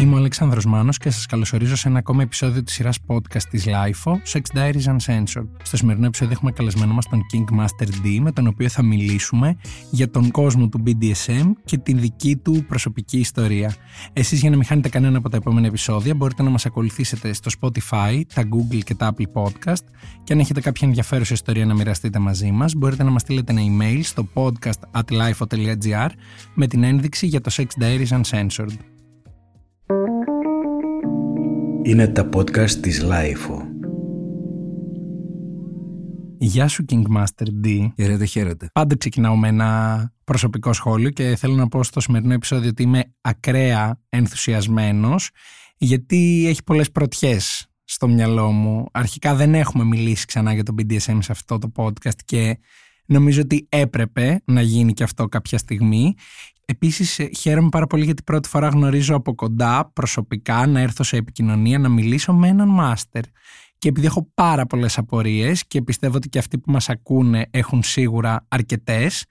Είμαι ο Αλεξάνδρος Μάνος και σας καλωσορίζω σε ένα ακόμα επεισόδιο της σειράς podcast της LIFO, Sex Diaries Uncensored. Στο σημερινό επεισόδιο έχουμε καλεσμένο μας τον King Master D, με τον οποίο θα μιλήσουμε για τον κόσμο του BDSM και την δική του προσωπική ιστορία. Εσείς για να μην χάνετε κανένα από τα επόμενα επεισόδια μπορείτε να μας ακολουθήσετε στο Spotify, τα Google και τα Apple Podcast και αν έχετε κάποια ενδιαφέρουσα ιστορία να μοιραστείτε μαζί μας μπορείτε να μας στείλετε ένα email στο podcast at lifo.gr με την ένδειξη για το Sex Diaries Uncensored. Είναι τα podcast της Lifeo. Γεια σου King Master D. Χαίρετε, χαίρετε. Πάντα ξεκινάω με ένα προσωπικό σχόλιο και θέλω να πω στο σημερινό επεισόδιο ότι είμαι ακραία ενθουσιασμένος γιατί έχει πολλές πρωτιές στο μυαλό μου. Αρχικά δεν έχουμε μιλήσει ξανά για το BDSM σε αυτό το podcast και νομίζω ότι έπρεπε να γίνει και αυτό κάποια στιγμή Επίσης, ε, χαίρομαι πάρα πολύ γιατί πρώτη φορά γνωρίζω από κοντά προσωπικά να έρθω σε επικοινωνία να μιλήσω με έναν μάστερ. Και επειδή έχω πάρα πολλές απορίες και πιστεύω ότι και αυτοί που μας ακούνε έχουν σίγουρα αρκετές,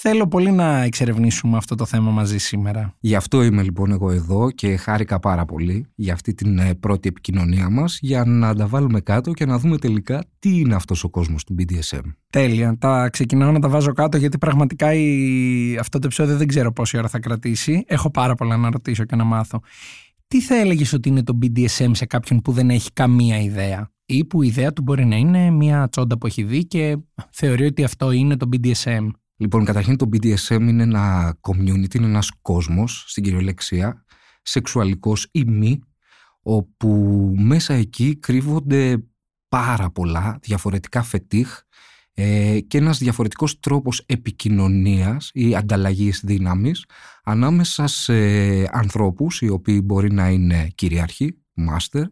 Θέλω πολύ να εξερευνήσουμε αυτό το θέμα μαζί σήμερα. Γι' αυτό είμαι λοιπόν εγώ εδώ και χάρηκα πάρα πολύ για αυτή την ε, πρώτη επικοινωνία μας για να τα βάλουμε κάτω και να δούμε τελικά τι είναι αυτός ο κόσμος του BDSM. Τέλεια. Τα ξεκινάω να τα βάζω κάτω γιατί πραγματικά η... αυτό το επεισόδιο δεν ξέρω πόση ώρα θα κρατήσει. Έχω πάρα πολλά να ρωτήσω και να μάθω. Τι θα έλεγες ότι είναι το BDSM σε κάποιον που δεν έχει καμία ιδέα; Ή που η ιδέα του μπορεί να είναι μια τσόντα που έχει δει και θεωρεί ότι αυτό είναι το BDSM. Λοιπόν, καταρχήν το BDSM είναι ένα community, είναι ένας κόσμος, στην κυριολεξία, σεξουαλικός ή μη, όπου μέσα εκεί κρύβονται πάρα πολλά διαφορετικά φετίχ ε, και ένας διαφορετικός τρόπος επικοινωνίας ή ανταλλαγής δύναμης ανάμεσα σε ανθρώπους οι οποίοι μπορεί να είναι κυριάρχοι, master,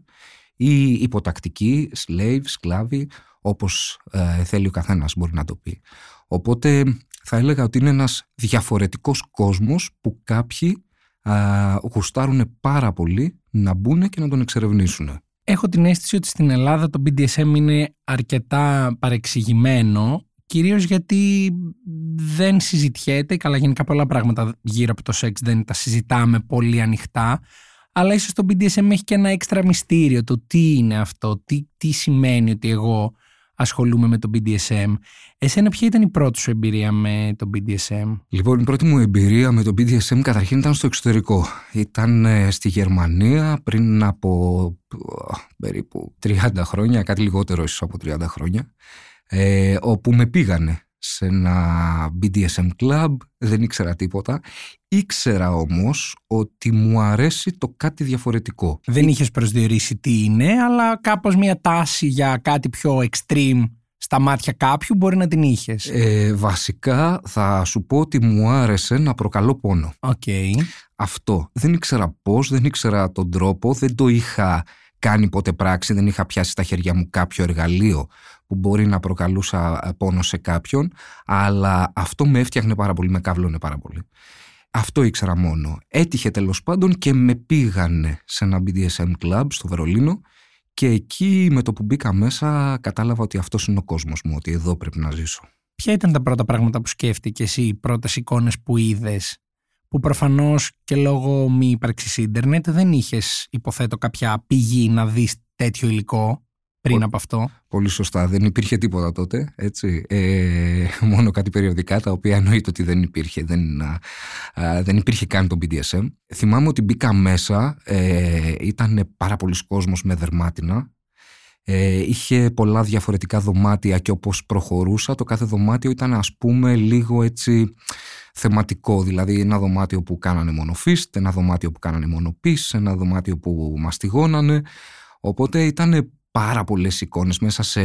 ή υποτακτικοί, slave, σκλάβοι, όπως ε, θέλει ο καθένας μπορεί να το πει. Οπότε θα έλεγα ότι είναι ένας διαφορετικός κόσμος που κάποιοι α, γουστάρουν πάρα πολύ να μπουν και να τον εξερευνήσουν. Έχω την αίσθηση ότι στην Ελλάδα το BDSM είναι αρκετά παρεξηγημένο κυρίως γιατί δεν συζητιέται, καλά γενικά πολλά πράγματα γύρω από το σεξ δεν τα συζητάμε πολύ ανοιχτά αλλά ίσως το BDSM έχει και ένα έξτρα μυστήριο το τι είναι αυτό, τι, τι σημαίνει ότι εγώ ασχολούμαι με το BDSM. Εσένα ποια ήταν η πρώτη σου εμπειρία με το BDSM? Λοιπόν, η πρώτη μου εμπειρία με το BDSM καταρχήν ήταν στο εξωτερικό. Ήταν ε, στη Γερμανία πριν από περίπου 30 χρόνια, κάτι λιγότερο ίσως από 30 χρόνια, ε, όπου με πήγανε σε ένα BDSM club, δεν ήξερα τίποτα. Ήξερα όμως ότι μου αρέσει το κάτι διαφορετικό. Δεν είχες προσδιορίσει τι είναι, αλλά κάπως μια τάση για κάτι πιο extreme στα μάτια κάποιου μπορεί να την είχες. Ε, βασικά θα σου πω ότι μου άρεσε να προκαλώ πόνο. Okay. Αυτό. Δεν ήξερα πώς, δεν ήξερα τον τρόπο, δεν το είχα κάνει ποτέ πράξη, δεν είχα πιάσει στα χέρια μου κάποιο εργαλείο που μπορεί να προκαλούσα ε, πόνο σε κάποιον, αλλά αυτό με έφτιαχνε πάρα πολύ, με κάβλωνε πάρα πολύ. Αυτό ήξερα μόνο. Έτυχε τέλος πάντων και με πήγανε σε ένα BDSM club στο Βερολίνο και εκεί με το που μπήκα μέσα κατάλαβα ότι αυτός είναι ο κόσμος μου, ότι εδώ πρέπει να ζήσω. Ποια ήταν τα πρώτα πράγματα που σκέφτηκε εσύ, οι πρώτες εικόνες που είδες που προφανώς και λόγω μη ύπαρξης ίντερνετ δεν είχες υποθέτω κάποια πηγή να δεις τέτοιο υλικό; Πριν από αυτό. Πολύ σωστά. Δεν υπήρχε τίποτα τότε. Έτσι. Ε, μόνο κάτι περιοδικά τα οποία εννοείται ότι δεν υπήρχε. Δεν, α, δεν υπήρχε καν το BDSM. Θυμάμαι ότι μπήκα μέσα. Ε, ήταν πάρα πολλοί κόσμος με δερμάτινα. Ε, είχε πολλά διαφορετικά δωμάτια και όπως προχωρούσα το κάθε δωμάτιο ήταν ας πούμε λίγο έτσι θεματικό. Δηλαδή ένα δωμάτιο που κάνανε μόνο φίστ, ένα δωμάτιο που κάνανε μόνο πις, ένα δωμάτιο που μαστιγώνανε. Οπότε ήταν πάρα πολλές εικόνες. Μέσα σε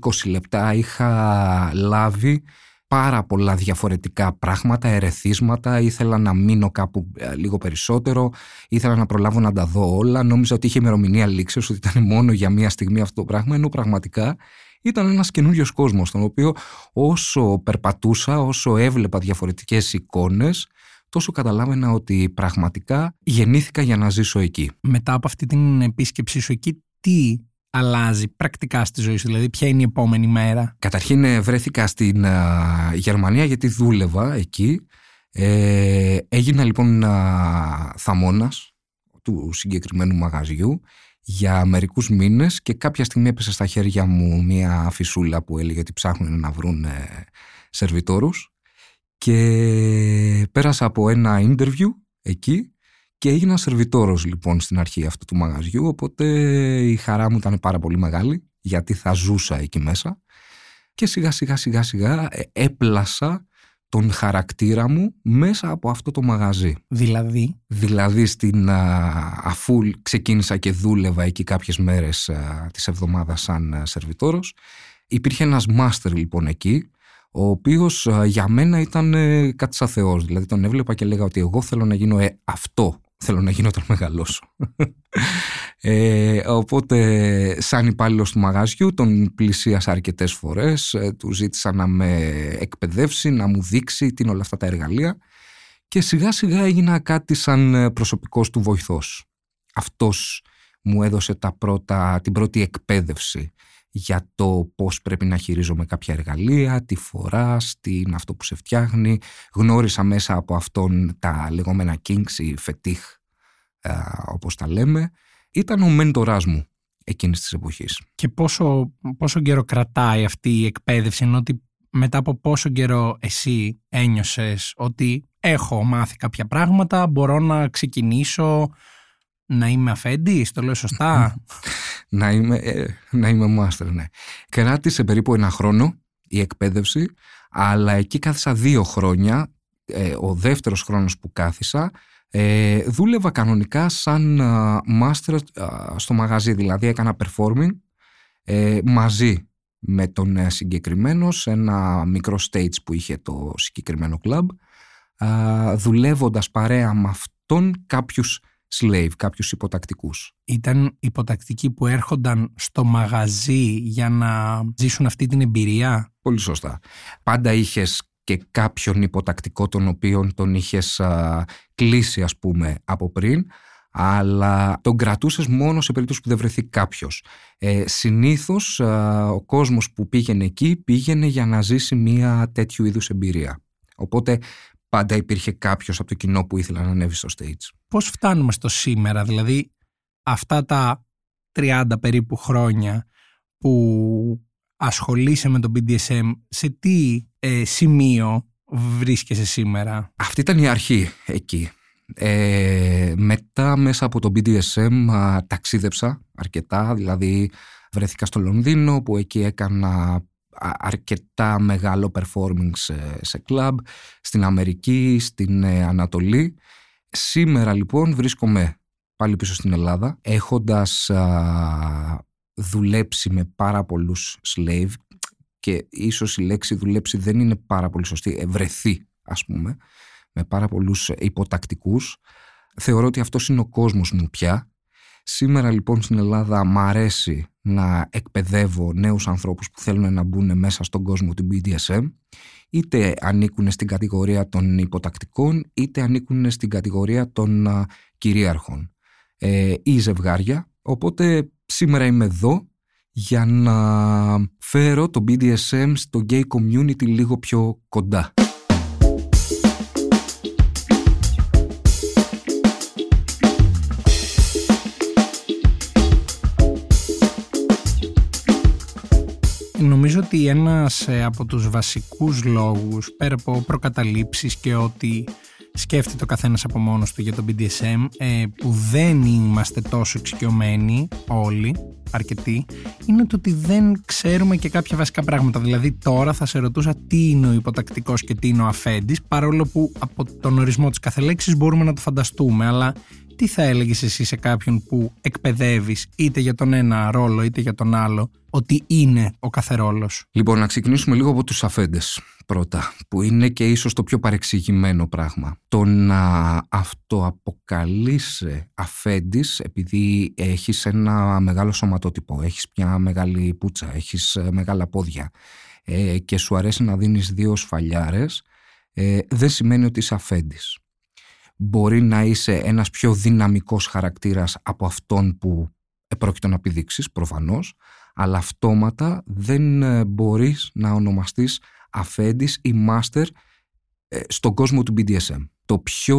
20 λεπτά είχα λάβει πάρα πολλά διαφορετικά πράγματα, ερεθίσματα, ήθελα να μείνω κάπου ε, λίγο περισσότερο, ήθελα να προλάβω να τα δω όλα, νόμιζα ότι είχε ημερομηνία λήξεως, ότι ήταν μόνο για μία στιγμή αυτό το πράγμα, ενώ πραγματικά ήταν ένας καινούριος κόσμος, στον οποίο όσο περπατούσα, όσο έβλεπα διαφορετικές εικόνες, τόσο καταλάβαινα ότι πραγματικά γεννήθηκα για να ζήσω εκεί. Μετά από αυτή την επίσκεψή σου εκεί, τι αλλάζει πρακτικά στη ζωή σου, δηλαδή ποια είναι η επόμενη μέρα; Καταρχήν ε, βρέθηκα στην Γερμανία γιατί δούλευα εκεί. Ε, έγινα λοιπόν α, θαμώνας του συγκεκριμένου μαγαζιού για μερικούς μήνες και κάποια στιγμή έπεσε στα χέρια μου μια φυσούλα που έλεγε ότι ψάχνουν να βρουν ε, σερβιτόρους και πέρασα από ένα interview εκεί και έγινα σερβιτόρος λοιπόν στην αρχή αυτού του μαγαζιού οπότε η χαρά μου ήταν πάρα πολύ μεγάλη γιατί θα ζούσα εκεί μέσα και σιγά σιγά σιγά σιγά ε, έπλασα τον χαρακτήρα μου μέσα από αυτό το μαγαζί. Δηλαδή; Δηλαδή στην, αφού ξεκίνησα και δούλευα εκεί κάποιες μέρες α, της εβδομάδας σαν σερβιτόρος υπήρχε ένας μάστερ λοιπόν εκεί ο οποίος για μένα ήταν ε, κάτι σαν θεός. Δηλαδή τον έβλεπα και λέγα ότι εγώ θέλω να γίνω ε, αυτό θέλω να γίνω όταν μεγαλώσω. Ε, οπότε σαν υπάλληλος του μαγαζιού τον πλησίασα αρκετές φορές, ε, του ζήτησα να με εκπαιδεύσει, να μου δείξει τι είναι όλα αυτά τα εργαλεία και σιγά σιγά έγινα κάτι σαν ε, προσωπικός του βοηθός. Αυτός μου έδωσε τα πρώτα, την πρώτη εκπαίδευση για το πώς πρέπει να χειρίζομαι κάποια εργαλεία, τι φοράς, τι είναι αυτό που σε φτιάχνει. Γνώρισα μέσα από αυτόν τα λεγόμενα kinks ή φετίχ, όπως τα λέμε. Ήταν ο μέντοράς μου εκείνης της εποχής. Και πόσο, πόσο καιρό κρατάει αυτή η εκπαίδευση, ενώ ότι μετά από πόσο καιρό εσύ ένιωσες ότι έχω μάθει κάποια πράγματα, μπορώ να ξεκινήσω να είμαι αφέντης, το λέω σωστά; να είμαι, ε, να είμαι μάστερ, ναι. Κράτησε περίπου ένα χρόνο η εκπαίδευση, αλλά εκεί κάθισα δύο χρόνια. Ε, ο δεύτερος χρόνος που κάθισα, ε, δούλευα κανονικά σαν μάστερ στο μαγαζί, δηλαδή έκανα performing ε, μαζί με τον ε, συγκεκριμένο σε ένα μικρό stage που είχε το συγκεκριμένο club, δουλεύοντας παρέα με αυτόν κάποιους slave, κάποιους υποτακτικούς. Ήταν υποτακτικοί που έρχονταν στο μαγαζί για να ζήσουν αυτή την εμπειρία; Πολύ σωστά. Πάντα είχες και κάποιον υποτακτικό τον οποίον τον είχες κλείσει ας πούμε από πριν αλλά τον κρατούσες μόνο σε περίπτωση που δεν βρεθεί κάποιος. Ε, συνήθως ο κόσμος που πήγαινε εκεί πήγαινε για να ζήσει μια τέτοιου είδους εμπειρία. Οπότε πάντα υπήρχε κάποιος από το κοινό που ήθελε να ανέβει στο stage. Πώς φτάνουμε στο σήμερα, δηλαδή αυτά τα 30 περίπου χρόνια που ασχολείσαι με το BDSM, σε τι ε, σημείο βρίσκεσαι σήμερα; Αυτή ήταν η αρχή εκεί. Ε, μετά μέσα από το BDSM ταξίδεψα αρκετά, δηλαδή βρέθηκα στο Λονδίνο που εκεί έκανα αρκετά μεγάλο performing σε, σε κλαμπ, στην Αμερική, στην ε, Ανατολή. Σήμερα λοιπόν βρίσκομαι πάλι πίσω στην Ελλάδα έχοντας δουλέψει με πάρα πολλούς slave και ίσως η λέξη δουλέψει δεν είναι πάρα πολύ σωστή, ευρεθεί ας πούμε, με πάρα πολλούς υποτακτικούς. Θεωρώ ότι αυτός είναι ο κόσμος μου πια. Σήμερα λοιπόν στην Ελλάδα μ' αρέσει να εκπαιδεύω νέους ανθρώπους που θέλουν να μπουν μέσα στον κόσμο του BDSM είτε ανήκουν στην κατηγορία των υποτακτικών είτε ανήκουν στην κατηγορία των κυρίαρχων ε, ή ζευγάρια οπότε σήμερα είμαι εδώ για να φέρω το BDSM στο gay community λίγο πιο κοντά. Νομίζω ότι ένας ε, από τους βασικούς λόγους πέρα από προκαταλήψεις και ότι σκέφτεται ο καθένας από μόνος του για το BDSM ε, που δεν είμαστε τόσο εξοικειωμένοι όλοι αρκετοί είναι το ότι δεν ξέρουμε και κάποια βασικά πράγματα. Δηλαδή τώρα θα σε ρωτούσα τι είναι ο υποτακτικός και τι είναι ο αφέντης παρόλο που από τον ορισμό της κάθε λέξης μπορούμε να το φανταστούμε αλλά τι θα έλεγες εσύ σε κάποιον που εκπαιδεύεις είτε για τον ένα ρόλο είτε για τον άλλο ότι είναι ο κάθε ρόλος; Λοιπόν, να ξεκινήσουμε λίγο από τους αφέντες πρώτα, που είναι και ίσως το πιο παρεξηγημένο πράγμα. Το να αυτοαποκαλείσαι αφέντης επειδή έχεις ένα μεγάλο σωματότυπο, έχεις μια μεγάλη πουτσα, έχεις ε, μεγάλα πόδια ε, και σου αρέσει να δίνεις δύο σφαλιάρες, ε, δεν σημαίνει ότι είσαι αφέντης μπορεί να είσαι ένας πιο δυναμικός χαρακτήρας από αυτόν που επρόκειτο να επιδείξεις προφανώς, αλλά αυτόματα δεν ε, μπορείς να ονομαστείς αφέντης ή μάστερ στον κόσμο του BDSM. Το πιο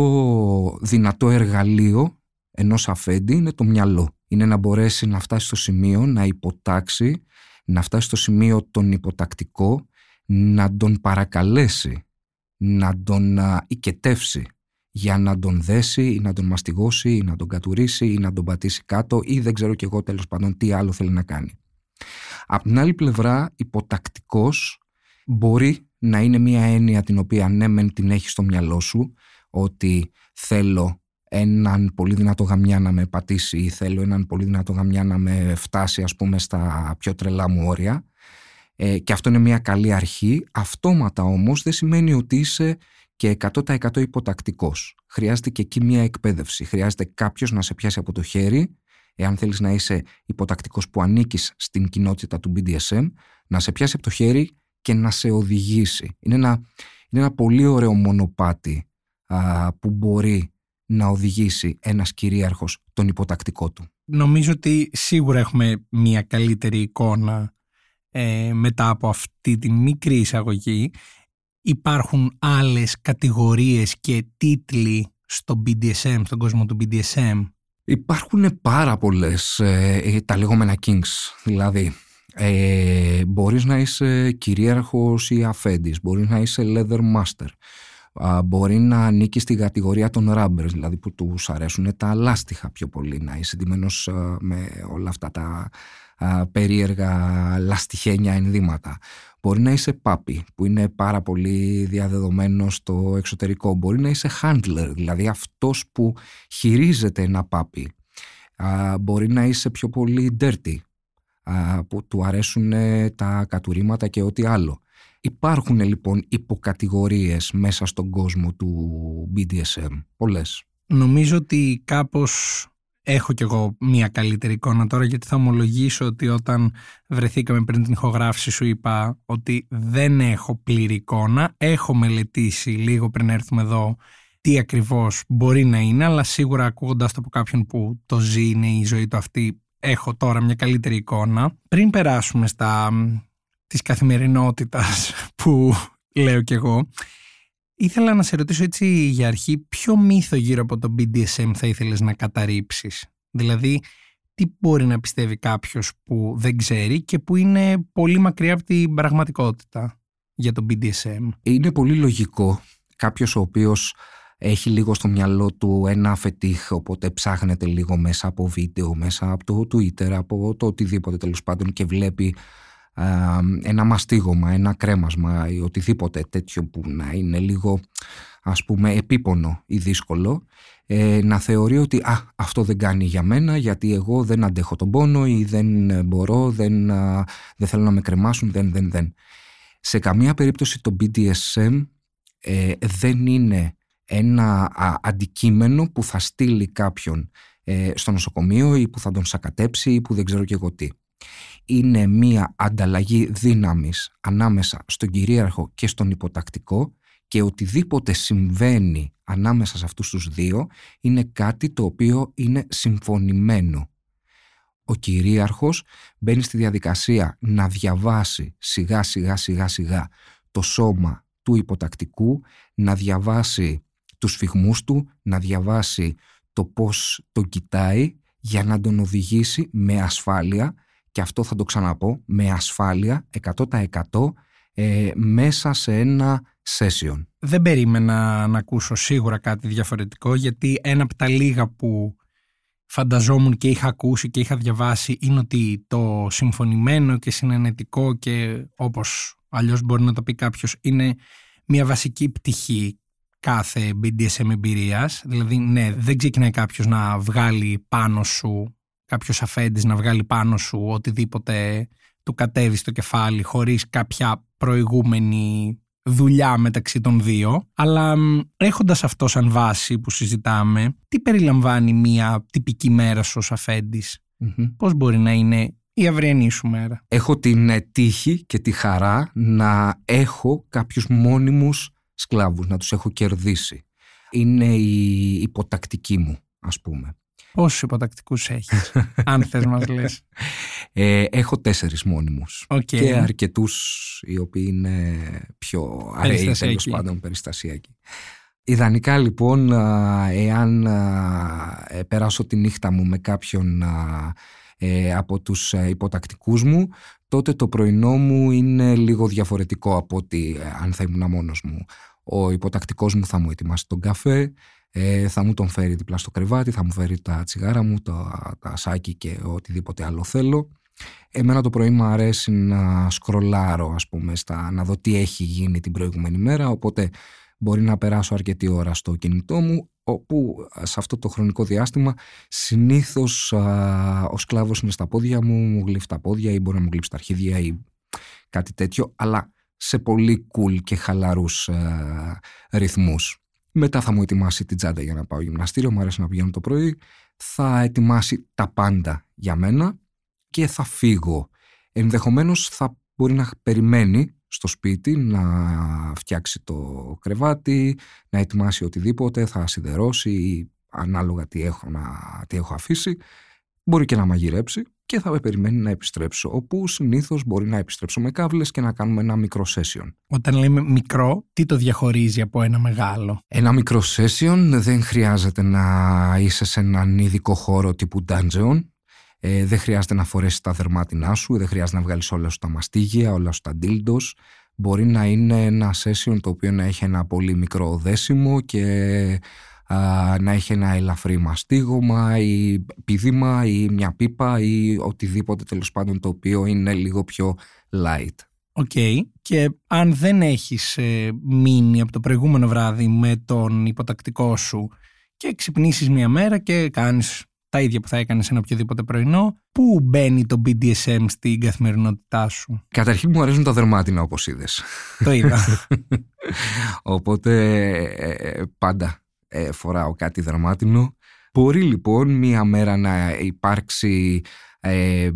δυνατό εργαλείο ενός αφέντη είναι το μυαλό. Είναι να μπορέσει να φτάσει στο σημείο να υποτάξει, να φτάσει στο σημείο τον υποτακτικό, να τον παρακαλέσει, να τον οικετεύσει για να τον δέσει ή να τον μαστιγώσει ή να τον κατουρίσει ή να τον πατήσει κάτω ή δεν ξέρω και εγώ τέλος πάντων τι άλλο θέλει να κάνει. Απ' την άλλη πλευρά υποτακτικός μπορεί να είναι μια έννοια την οποία ναι μεν την έχει στο μυαλό σου ότι θέλω έναν πολύ δυνατό γαμιά να με πατήσει ή θέλω έναν πολύ δυνατό γαμιά να με φτάσει ας πούμε στα πιο τρελά μου όρια ε, και αυτό είναι μια καλή αρχή αυτόματα όμως δεν σημαίνει ότι είσαι και 100% υποτακτικός χρειάζεται και εκεί μια εκπαίδευση χρειάζεται κάποιος να σε πιάσει από το χέρι εάν θέλεις να είσαι υποτακτικός που ανήκεις στην κοινότητα του BDSM να σε πιάσει από το χέρι και να σε οδηγήσει είναι ένα, είναι ένα πολύ ωραίο μονοπάτι α, που μπορεί να οδηγήσει ένας κυρίαρχος τον υποτακτικό του. Νομίζω ότι σίγουρα έχουμε μια καλύτερη εικόνα ε, μετά από αυτή τη μικρή εισαγωγή. Υπάρχουν άλλες κατηγορίες και τίτλοι στο BDSM, στον κόσμο του BDSM. Υπάρχουν πάρα πολλές ε, ε, τα λεγόμενα kings, δηλαδή ε, μπορείς να είσαι κυρίαρχος ή αφέντης, μπορείς να είσαι leather master, μπορεί να ανήκεις στη κατηγορία των rubbers, δηλαδή που τους αρέσουν τα λάστιχα πιο πολύ, να είσαι εντυμένο με όλα αυτά τα περίεργα λαστιχένια ενδύματα. Μπορεί να είσαι πάπι, που είναι πάρα πολύ διαδεδομένο στο εξωτερικό. Μπορεί να είσαι handler, δηλαδή αυτός που χειρίζεται ένα πάπι. Μπορεί να είσαι πιο πολύ dirty, που του αρέσουν τα κατουρήματα και ό,τι άλλο. Υπάρχουν λοιπόν υποκατηγορίες μέσα στον κόσμο του BDSM, πολλές. Νομίζω ότι κάπως έχω κι εγώ μια καλύτερη εικόνα τώρα γιατί θα ομολογήσω ότι όταν βρεθήκαμε πριν την ηχογράφηση σου είπα ότι δεν έχω πλήρη εικόνα, έχω μελετήσει λίγο πριν έρθουμε εδώ τι ακριβώς μπορεί να είναι αλλά σίγουρα ακούγοντας το από κάποιον που το ζει είναι η ζωή του αυτή έχω τώρα μια καλύτερη εικόνα. Πριν περάσουμε στα της καθημερινότητας που λέω κι εγώ. Ήθελα να σε ρωτήσω έτσι για αρχή ποιο μύθο γύρω από το BDSM θα ήθελες να καταρρύψεις; Δηλαδή τι μπορεί να πιστεύει κάποιος που δεν ξέρει και που είναι πολύ μακριά από την πραγματικότητα για το BDSM. Είναι πολύ λογικό κάποιος ο οποίος έχει λίγο στο μυαλό του ένα φετίχ, οπότε ψάχνεται λίγο μέσα από βίντεο, μέσα από το Twitter, από το οτιδήποτε τέλος πάντων και βλέπει ένα μαστίγωμα, ένα κρέμασμα ή οτιδήποτε τέτοιο που να είναι λίγο ας πούμε επίπονο ή δύσκολο ε, να θεωρεί ότι α, αυτό δεν κάνει για μένα γιατί εγώ δεν αντέχω τον πόνο ή δεν μπορώ, δεν, δεν θέλω να με κρεμάσουν, δεν, δεν, δεν. Σε καμία περίπτωση το BDSM ες, δεν είναι ένα αντικείμενο που θα στείλει κάποιον ε, στο νοσοκομείο ή που θα τον σακατέψει ή που δεν ξέρω και εγώ τι είναι μία ανταλλαγή δύναμης ανάμεσα στον κυρίαρχο και στον υποτακτικό και οτιδήποτε συμβαίνει ανάμεσα σε αυτούς τους δύο είναι κάτι το οποίο είναι συμφωνημένο. Ο κυρίαρχος μπαίνει στη διαδικασία να διαβάσει σιγά σιγά σιγά σιγά το σώμα του υποτακτικού, να διαβάσει τους φυγμούς του, να διαβάσει το πώς τον κοιτάει για να τον οδηγήσει με ασφάλεια και αυτό θα το ξαναπώ με ασφάλεια 100% ε, μέσα σε ένα session. Δεν περίμενα να ακούσω σίγουρα κάτι διαφορετικό γιατί ένα από τα λίγα που φανταζόμουν και είχα ακούσει και είχα διαβάσει είναι ότι το συμφωνημένο και συνενετικό και όπως αλλιώς μπορεί να το πει κάποιος είναι μια βασική πτυχή κάθε BDSM εμπειρίας. Δηλαδή ναι δεν ξεκινάει κάποιος να βγάλει πάνω σου κάποιος αφέντης να βγάλει πάνω σου οτιδήποτε του κατέβει στο κεφάλι χωρίς κάποια προηγούμενη δουλειά μεταξύ των δύο. Αλλά έχοντας αυτό σαν βάση που συζητάμε, τι περιλαμβάνει μια τυπική μέρα σου ως αφέντης; Πώς μπορεί να είναι η αυριανή σου μέρα; Έχω την ε, τύχη και τη χαρά να έχω κάποιους μόνιμους σκλάβους, να τους έχω κερδίσει. Είναι η υποτακτική μου, ας πούμε. Πόσους υποτακτικούς έχεις, αν θες μας λες; Ε, έχω τέσσερις μόνιμους. Και αρκετούς οι οποίοι είναι πιο αραιοί τέλος πάντων περιστασιακοί. Ιδανικά λοιπόν, εάν ε, περάσω τη νύχτα μου με κάποιον ε, από τους ε, υποτακτικούς μου, τότε το πρωινό μου είναι λίγο διαφορετικό από ότι αν θα ήμουν μόνος μου. Ο υποτακτικός μου θα μου ετοιμάσει τον καφέ, θα μου τον φέρει δίπλα στο κρεβάτι, θα μου φέρει τα τσιγάρα μου, τα, τα σάκι και οτιδήποτε άλλο θέλω. Εμένα το πρωί μου αρέσει να σκρολάρω, ας πούμε, στα, να δω τι έχει γίνει την προηγούμενη μέρα, οπότε μπορεί να περάσω αρκετή ώρα στο κινητό μου, όπου σε αυτό το χρονικό διάστημα συνήθως ο σκλάβος είναι στα πόδια μου, μου γλύφει τα πόδια ή μπορεί να μου γλύψει τα αρχίδια ή κάτι τέτοιο, αλλά σε πολύ cool και χαλαρούς α, ρυθμούς. Μετά θα μου ετοιμάσει την τσάντα για να πάω γυμναστήριο, μου αρέσει να πηγαίνω το πρωί, θα ετοιμάσει τα πάντα για μένα και θα φύγω. Ενδεχομένως θα μπορεί να περιμένει στο σπίτι να φτιάξει το κρεβάτι, να ετοιμάσει οτιδήποτε, θα σιδερώσει ή ανάλογα τι έχω, να, τι έχω αφήσει. Μπορεί και να μαγειρέψει και θα με περιμένει να επιστρέψω, όπου συνήθως μπορεί να επιστρέψω με κάβλες και να κάνουμε ένα μικρό session. Όταν λέμε μικρό, τι το διαχωρίζει από ένα μεγάλο; Ένα μικρό session δεν χρειάζεται να είσαι σε έναν ειδικό χώρο τύπου dungeon, ε, δεν χρειάζεται να φορέσεις τα δερμάτινά σου, δεν χρειάζεται να βγάλεις όλα σου τα μαστίγια, όλα σου τα ντίλντος. Μπορεί να είναι ένα session το οποίο να έχει ένα πολύ μικρό δέσιμο και να έχει ένα ελαφρύ μαστίγωμα ή πηδήμα ή μια πίπα ή οτιδήποτε τέλος πάντων το οποίο είναι λίγο πιο light. OK. Και αν δεν έχεις ε, μείνει από το προηγούμενο βράδυ με τον υποτακτικό σου και ξυπνήσεις μια μέρα και κάνεις τα ίδια που θα έκανες ένα οποιοδήποτε πρωινό. Πού μπαίνει το BDSM στην καθημερινότητά σου; Καταρχήν μου αρέσουν τα δερμάτινα όπως είδες. Το είδα. Οπότε ε, ε, πάντα ε, φοράω κάτι δερμάτινο. Μπορεί λοιπόν μία μέρα να υπάρξει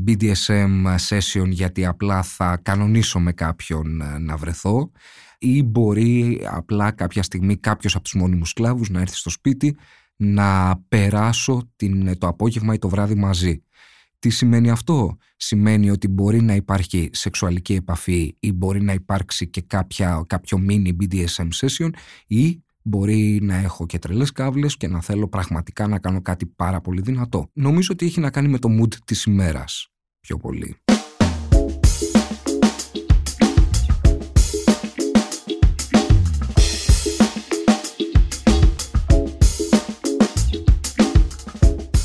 BDSM session γιατί απλά θα κανονίσω με κάποιον να βρεθώ ή μπορεί απλά κάποια στιγμή κάποιος από τους μόνιμους σκλάβους να έρθει στο σπίτι να περάσω την, το απόγευμα ή το βράδυ μαζί. Τι σημαίνει αυτό; Σημαίνει ότι μπορεί να υπάρχει σεξουαλική επαφή ή μπορεί να υπάρξει και κάποια, κάποιο mini BDSM session ή μπορεί να έχω και τρελές κάβλες και να θέλω πραγματικά να κάνω κάτι πάρα πολύ δυνατό. Νομίζω ότι έχει να κάνει με το mood της ημέρας πιο πολύ.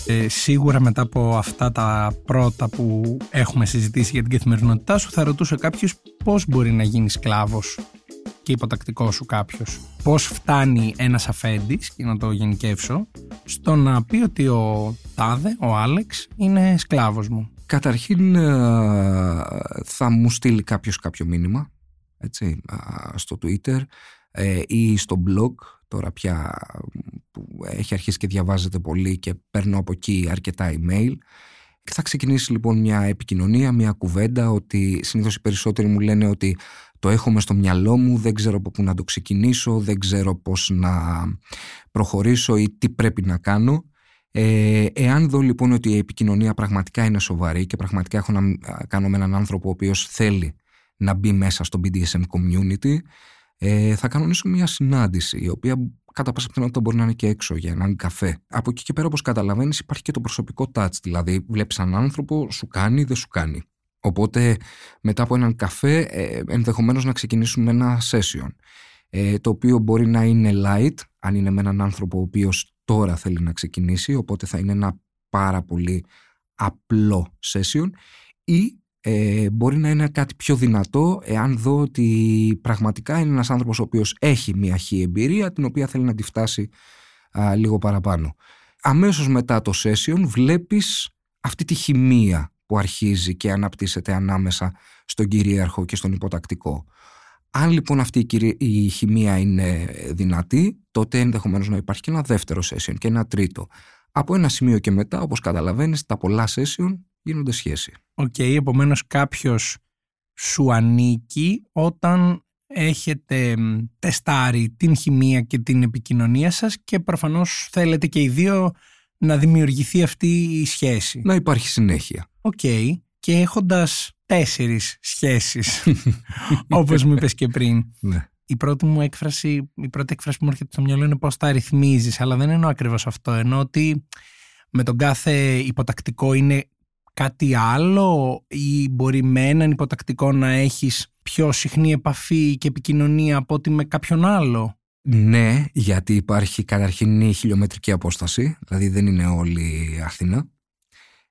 Ε, σίγουρα μετά από αυτά τα πρώτα που έχουμε συζητήσει για την καθημερινότητά σου θα ρωτούσε κάποιος πώς μπορεί να γίνεις σκλάβος και υποτακτικό σου κάποιος. Πώς φτάνει ένας αφέντης, και να το γενικεύσω, στο να πει ότι ο Τάδε, ο Άλεξ, είναι σκλάβος μου. Καταρχήν ε, θα μου στείλει κάποιος κάποιο μήνυμα έτσι, στο Twitter ε, ή στο blog τώρα πια που έχει αρχίσει και διαβάζεται πολύ και παίρνω από εκεί αρκετά email και θα ξεκινήσει λοιπόν μια επικοινωνία, μια κουβέντα ότι συνήθως οι περισσότεροι μου λένε ότι το έχω στο μυαλό μου, δεν ξέρω από πού να το ξεκινήσω, δεν ξέρω πώς να προχωρήσω ή τι πρέπει να κάνω. Ε, εάν δω λοιπόν ότι η επικοινωνία πραγματικά είναι σοβαρή και πραγματικά έχω να κάνω με έναν άνθρωπο ο οποίος θέλει να μπει μέσα στο BDSM community, ε, θα κανονίσω μια συνάντηση η οποία κατά πάσα πιθανότητα μπορεί να είναι και έξω για έναν καφέ. Από εκεί και πέρα, όπως καταλαβαίνεις, υπάρχει και το προσωπικό touch. Δηλαδή, βλέπεις έναν άνθρωπο, σου κάνει, δεν σου κάνει. Οπότε, μετά από έναν καφέ, ε, ενδεχομένως να ξεκινήσουμε ένα session. Ε, το οποίο μπορεί να είναι light, αν είναι με έναν άνθρωπο ο οποίος τώρα θέλει να ξεκινήσει, οπότε θα είναι ένα πάρα πολύ απλό session, ή ε, μπορεί να είναι κάτι πιο δυνατό εάν δω ότι πραγματικά είναι ένας άνθρωπος ο οποίος έχει μια χή εμπειρία την οποία θέλει να τη φτάσει λίγο παραπάνω. Αμέσως μετά το session βλέπεις αυτή τη χημεία που αρχίζει και αναπτύσσεται ανάμεσα στον κυρίαρχο και στον υποτακτικό. Αν λοιπόν αυτή η χημεία είναι δυνατή, τότε ενδεχομένως να υπάρχει και ένα δεύτερο session και ένα τρίτο. Από ένα σημείο και μετά, όπως καταλαβαίνεις, τα πολλά session γίνονται σχέση. OK, okay, επομένως κάποιος σου ανήκει όταν έχετε τεστάρει την χημεία και την επικοινωνία σας και προφανώς θέλετε και οι δύο να δημιουργηθεί αυτή η σχέση. Να υπάρχει συνέχεια. Οκ. Και έχοντας τέσσερις σχέσεις, όπως μου είπες και πριν, ναι. η πρώτη μου έκφραση, η πρώτη έκφραση που μου έρχεται στο μυαλό είναι πώς τα ρυθμίζεις, αλλά δεν εννοώ ακριβώς αυτό. Εννοώ ότι με τον κάθε υποτακτικό είναι κάτι άλλο ή μπορεί με έναν υποτακτικό να έχεις πιο συχνή επαφή και επικοινωνία από ότι με κάποιον άλλο; Ναι, γιατί υπάρχει καταρχήν η χιλιομετρική απόσταση, δηλαδή δεν είναι όλη Αθήνα.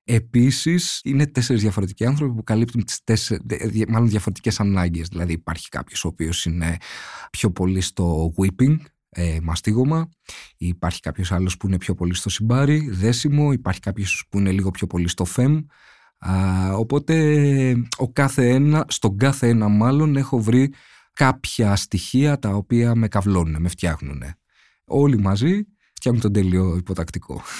Επίσης είναι τέσσερις διαφορετικοί άνθρωποι που καλύπτουν τις τέσσερις, μάλλον διαφορετικές ανάγκες. Δηλαδή υπάρχει κάποιος ο οποίος είναι πιο πολύ στο whipping, ε, μαστίγωμα. Υπάρχει κάποιος άλλος που είναι πιο πολύ στο συμπάρι, δέσιμο. Υπάρχει κάποιος που είναι λίγο πιο πολύ στο φεμ. οπότε ο κάθε ένα, στον κάθε ένα μάλλον έχω βρει κάποια στοιχεία τα οποία με καυλώνουν, με φτιάχνουν. Όλοι μαζί φτιάχνουν τον τέλειο υποτακτικό.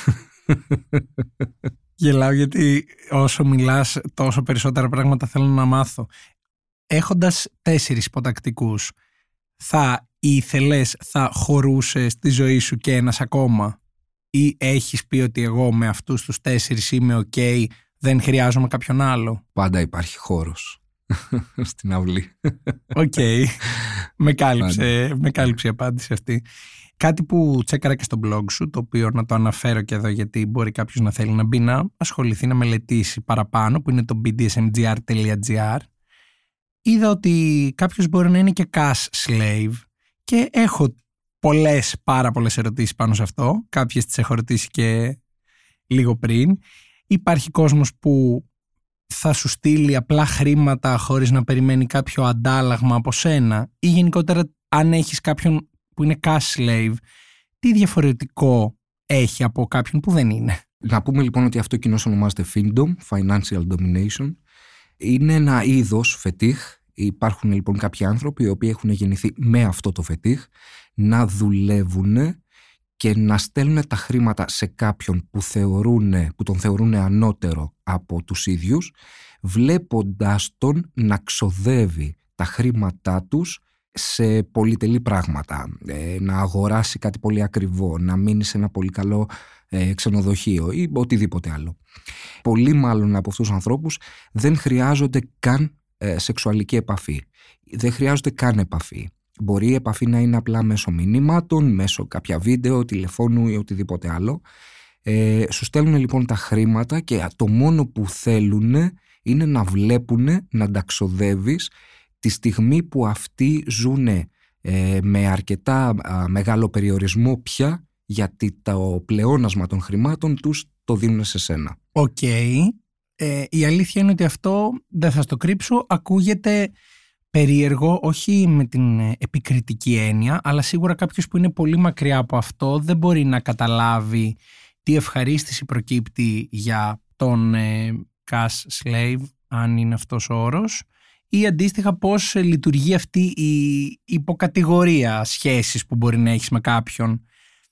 Γελάω γιατί όσο μιλάς τόσο περισσότερα πράγματα θέλω να μάθω. Έχοντας τέσσερις υποτακτικούς, θα ήθελες, θα χωρούσες στη ζωή σου και ένας ακόμα; Ή έχεις πει ότι εγώ με αυτούς τους τέσσερις είμαι ok, δεν χρειάζομαι κάποιον άλλο; Πάντα υπάρχει χώρος στην αυλή. Οκ. με, κάλυψε, με κάλυψε η απάντηση αυτή. Κάτι που τσέκαρα και στο blog σου, το οποίο να το αναφέρω και εδώ γιατί μπορεί κάποιος να θέλει να μπει να ασχοληθεί, να μελετήσει παραπάνω, που είναι το bdsmgr.gr. Είδα ότι κάποιος μπορεί να είναι και cash slave και έχω πολλές, πάρα πολλές ερωτήσεις πάνω σε αυτό. Κάποιες τις έχω ρωτήσει και λίγο πριν. Υπάρχει κόσμος που θα σου στείλει απλά χρήματα χωρίς να περιμένει κάποιο αντάλλαγμα από σένα; Ή γενικότερα αν έχεις κάποιον που είναι cash slave τι διαφορετικό έχει από κάποιον που δεν είναι; Να πούμε λοιπόν ότι αυτό κοινό ονομάζεται FINDOM, Financial Domination. Είναι ένα είδος φετίχ Υπάρχουν λοιπόν κάποιοι άνθρωποι οι οποίοι έχουν γεννηθεί με αυτό το φετίχ να δουλεύουν και να στέλνουν τα χρήματα σε κάποιον που, θεωρούν, που τον θεωρούν ανώτερο από τους ίδιους βλέποντας τον να ξοδεύει τα χρήματά τους σε πολυτελή πράγματα, ε, να αγοράσει κάτι πολύ ακριβό, να μείνει σε ένα πολύ καλό ε, ξενοδοχείο ή οτιδήποτε άλλο. Πολλοί μάλλον από αυτούς τους ανθρώπους δεν χρειάζονται καν ε, σεξουαλική επαφή. Δεν χρειάζονται καν επαφή. Μπορεί η επαφή να είναι απλά μέσω μηνύματων, μέσω κάποια βίντεο, τηλεφώνου ή οτιδήποτε άλλο. Ε, σου στέλνουν λοιπόν τα χρήματα και το μόνο που θέλουν είναι να βλέπουν να τα ξοδεύεις τη στιγμή που αυτοί ζουν ε, με αρκετά μεγάλο περιορισμό πια γιατί το πλεόνασμα των χρημάτων τους το δίνουν σε σένα. Οκ. Ε, η αλήθεια είναι ότι αυτό, δεν θα στο κρύψω, ακούγεται περίεργο, όχι με την ε, επικριτική έννοια, αλλά σίγουρα κάποιος που είναι πολύ μακριά από αυτό δεν μπορεί να καταλάβει τι ευχαρίστηση προκύπτει για τον ε, cash slave, αν είναι αυτός ο όρος, ή αντίστοιχα πώς λειτουργεί αυτή η υποκατηγορία σχέσης που μπορεί να έχεις με κάποιον.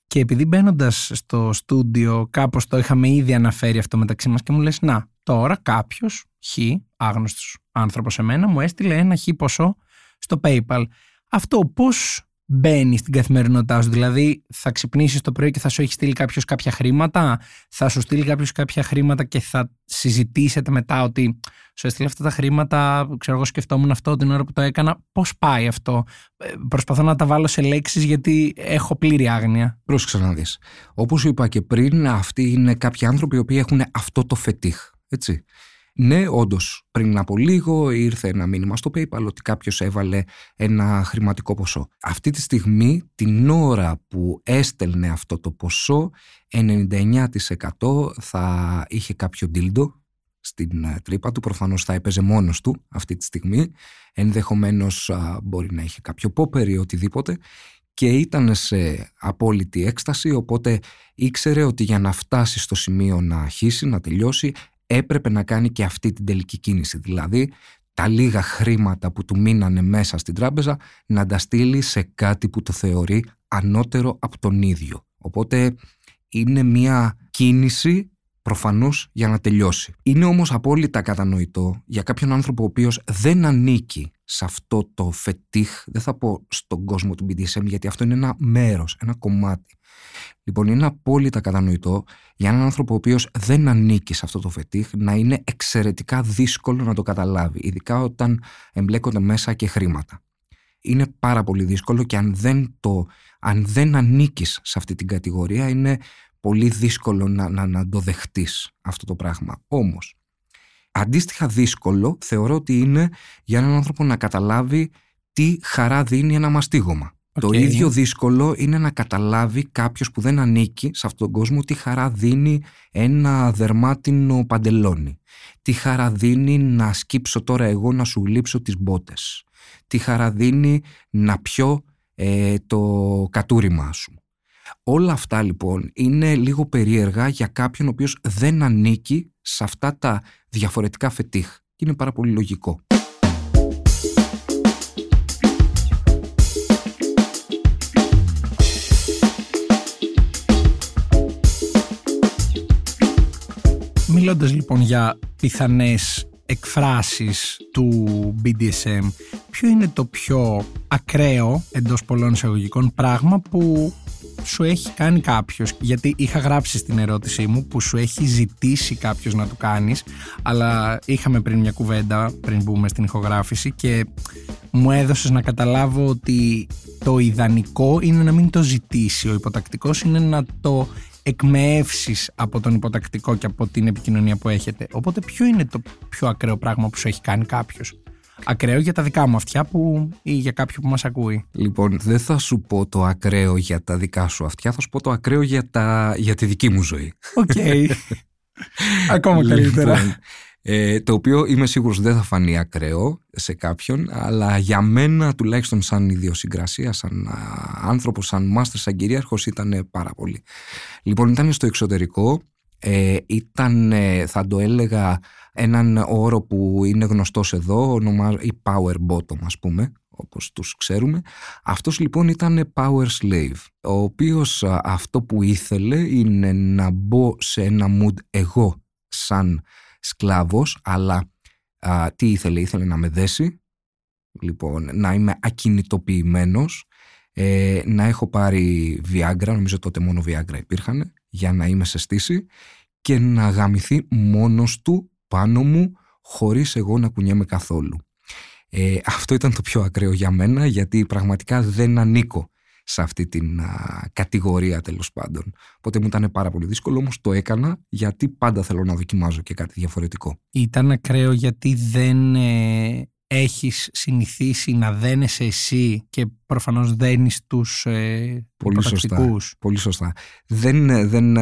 Και επειδή μπαίνοντας στο στούντιο, κάπως το είχαμε ήδη αναφέρει αυτό μεταξύ μας και μου λες: Να, τώρα κάποιος, χ, άγνωστος άνθρωπος σε μένα, μου έστειλε ένα χ ποσό στο PayPal. Αυτό πώς μπαίνει στην καθημερινότητά σου. Δηλαδή, θα ξυπνήσεις το πρωί και θα σου έχει στείλει κάποιος κάποια χρήματα, θα σου στείλει κάποιος κάποια χρήματα και θα συζητήσετε μετά ότι σου έστειλε αυτά τα χρήματα. Ξέρω, εγώ σκεφτόμουν αυτό την ώρα που το έκανα. Πώς πάει αυτό, ε, Προσπαθώ να τα βάλω σε λέξεις γιατί έχω πλήρη άγνοια. Πρόσεξε να δεις. Όπως είπα και πριν, αυτοί είναι κάποιοι άνθρωποι οι οποίοι έχουν αυτό το φετίχ. Έτσι. Ναι, όντως, πριν από λίγο ήρθε ένα μήνυμα στο PayPal ότι κάποιος έβαλε ένα χρηματικό ποσό. Αυτή τη στιγμή, την ώρα που έστελνε αυτό το ποσό, 99% θα είχε κάποιο ντίλντο στην ε, τρύπα του. Προφανώς θα έπαιζε μόνος του αυτή τη στιγμή. Ενδεχομένως μπορεί να είχε κάποιο πόπερ ή οτιδήποτε. Και ήταν σε απόλυτη έκσταση, οπότε ήξερε ότι για να φτάσει στο σημείο να αρχίσει, να τελειώσει, έπρεπε να κάνει και αυτή την τελική κίνηση. Δηλαδή τα λίγα χρήματα που του μείνανε μέσα στην τράπεζα να τα στείλει σε κάτι που το θεωρεί ανώτερο από τον ίδιο. Οπότε είναι μια κίνηση προφανώς για να τελειώσει. Είναι όμως απόλυτα κατανοητό για κάποιον άνθρωπο ο οποίος δεν ανήκει σε αυτό το φετίχ, δεν θα πω στον κόσμο του BDSM γιατί αυτό είναι ένα μέρος, ένα κομμάτι. Λοιπόν, είναι απόλυτα κατανοητό για έναν άνθρωπο ο οποίος δεν ανήκει σε αυτό το φετίχ να είναι εξαιρετικά δύσκολο να το καταλάβει, ειδικά όταν εμπλέκονται μέσα και χρήματα. είναι πάρα πολύ δύσκολο και αν δεν, το, αν δεν ανήκεις σε αυτή την κατηγορία είναι πολύ δύσκολο να, να, να το δεχτείς αυτό το πράγμα. Όμως, αντίστοιχα δύσκολο θεωρώ ότι είναι για έναν άνθρωπο να καταλάβει τι χαρά δίνει ένα μαστίγωμα. Το ίδιο δύσκολο είναι να καταλάβει κάποιος που δεν ανήκει σε αυτόν τον κόσμο τι χαρά δίνει ένα δερμάτινο παντελόνι. Τι χαρά δίνει να σκύψω τώρα εγώ να σου γλύψω τις μπότες. Τι χαρά δίνει να πιω ε, το κατούριμά σου. Όλα αυτά λοιπόν είναι λίγο περίεργα για κάποιον ο οποίος δεν ανήκει σε αυτά τα διαφορετικά φετίχ. Και είναι πάρα πολύ λογικό. Μιλώντας λοιπόν για πιθανές εκφράσεις του BDSM, ποιο είναι το πιο ακραίο εντός πολλών εισαγωγικών πράγμα που σου έχει κάνει κάποιος; Γιατί είχα γράψει στην ερώτησή μου που σου έχει ζητήσει κάποιος να το κάνεις, αλλά είχαμε πριν μια κουβέντα πριν μπούμε στην ηχογράφηση και μου έδωσες να καταλάβω ότι το ιδανικό είναι να μην το ζητήσει. Ο υποτακτικός είναι να το εκμαιεύσεις από τον υποτακτικό και από την επικοινωνία που έχετε. Οπότε, ποιο είναι το πιο ακραίο πράγμα που σου έχει κάνει κάποιος; Ακραίο για τα δικά μου αυτιά που, ή για κάποιον που μας ακούει; Λοιπόν, δεν θα σου πω το ακραίο για τα δικά σου αυτιά, θα σου πω το ακραίο για, τα, για τη δική μου ζωή. OK. Okay. Ακόμα καλύτερα. Λοιπόν, ε, το οποίο είμαι σίγουρος δεν θα φανεί ακραίο σε κάποιον, αλλά για μένα τουλάχιστον σαν ιδιοσυγκρασία, σαν άνθρωπο, σαν μάστερ, σαν κυρίαρχος ήταν πάρα πολύ. Λοιπόν, ήταν στο εξωτερικό, ε, ήταν, θα το έλεγα, έναν όρο που είναι γνωστός εδώ, η power bottom ας πούμε, όπως τους ξέρουμε. Αυτός λοιπόν ήταν power slave, ο οποίος αυτό που ήθελε είναι να μπω σε ένα mood εγώ σαν σκλάβος, αλλά τι ήθελε, ήθελε να με δέσει, λοιπόν, να είμαι ακινητοποιημένος, ε, να έχω πάρει Viagra, νομίζω τότε μόνο Viagra υπήρχαν, για να είμαι σε στήση και να γαμηθεί μόνος του πάνω μου χωρίς εγώ να κουνιέμαι καθόλου. Ε, αυτό ήταν το πιο ακραίο για μένα γιατί πραγματικά δεν ανήκω σε αυτή την κατηγορία τέλος πάντων. Οπότε μου ήταν πάρα πολύ δύσκολο, όμως το έκανα γιατί πάντα θέλω να δοκιμάζω και κάτι διαφορετικό. Ήταν ακραίο γιατί δεν ε, έχεις συνηθίσει να δένεσαι εσύ και προφανώς δένεις τους ε, πολύ σωστά, πολύ σωστά. Δεν, δεν,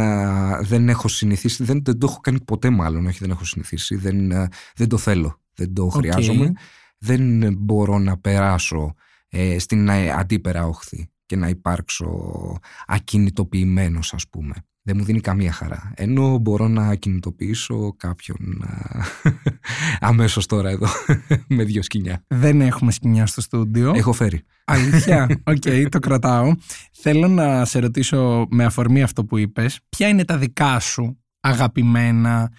δεν έχω συνηθίσει, δεν, δεν το έχω κάνει ποτέ μάλλον, όχι δεν έχω συνηθίσει, δεν, δεν το θέλω, δεν το χρειάζομαι. Δεν μπορώ να περάσω ε, στην αντίπερα όχθη και να υπάρξω ακινητοποιημένος ας πούμε. Δεν μου δίνει καμία χαρά. Ενώ μπορώ να ακινητοποιήσω κάποιον αμέσως τώρα εδώ με δύο σχοινιά. Δεν έχουμε σχοινιά στο στούντιο. Έχω φέρει. Αλήθεια. OK, okay, το κρατάω. Θέλω να σε ρωτήσω με αφορμή αυτό που είπες. Ποια είναι τα δικά σου αγαπημένα